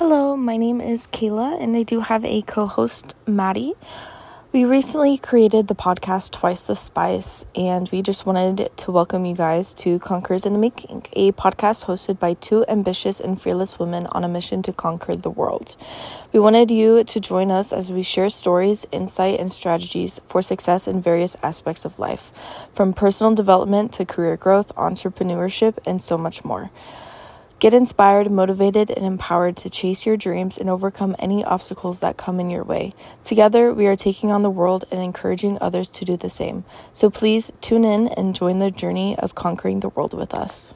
Hello, my name is Kayla, and I do have a co host, Maddie. We recently created the podcast Twice the Spice, and we just wanted to welcome you guys to Conquerors in the Making, a podcast hosted by two ambitious and fearless women on a mission to conquer the world. We wanted you to join us as we share stories, insight, and strategies for success in various aspects of life, from personal development to career growth, entrepreneurship, and so much more. Get inspired, motivated, and empowered to chase your dreams and overcome any obstacles that come in your way. Together, we are taking on the world and encouraging others to do the same. So please tune in and join the journey of conquering the world with us.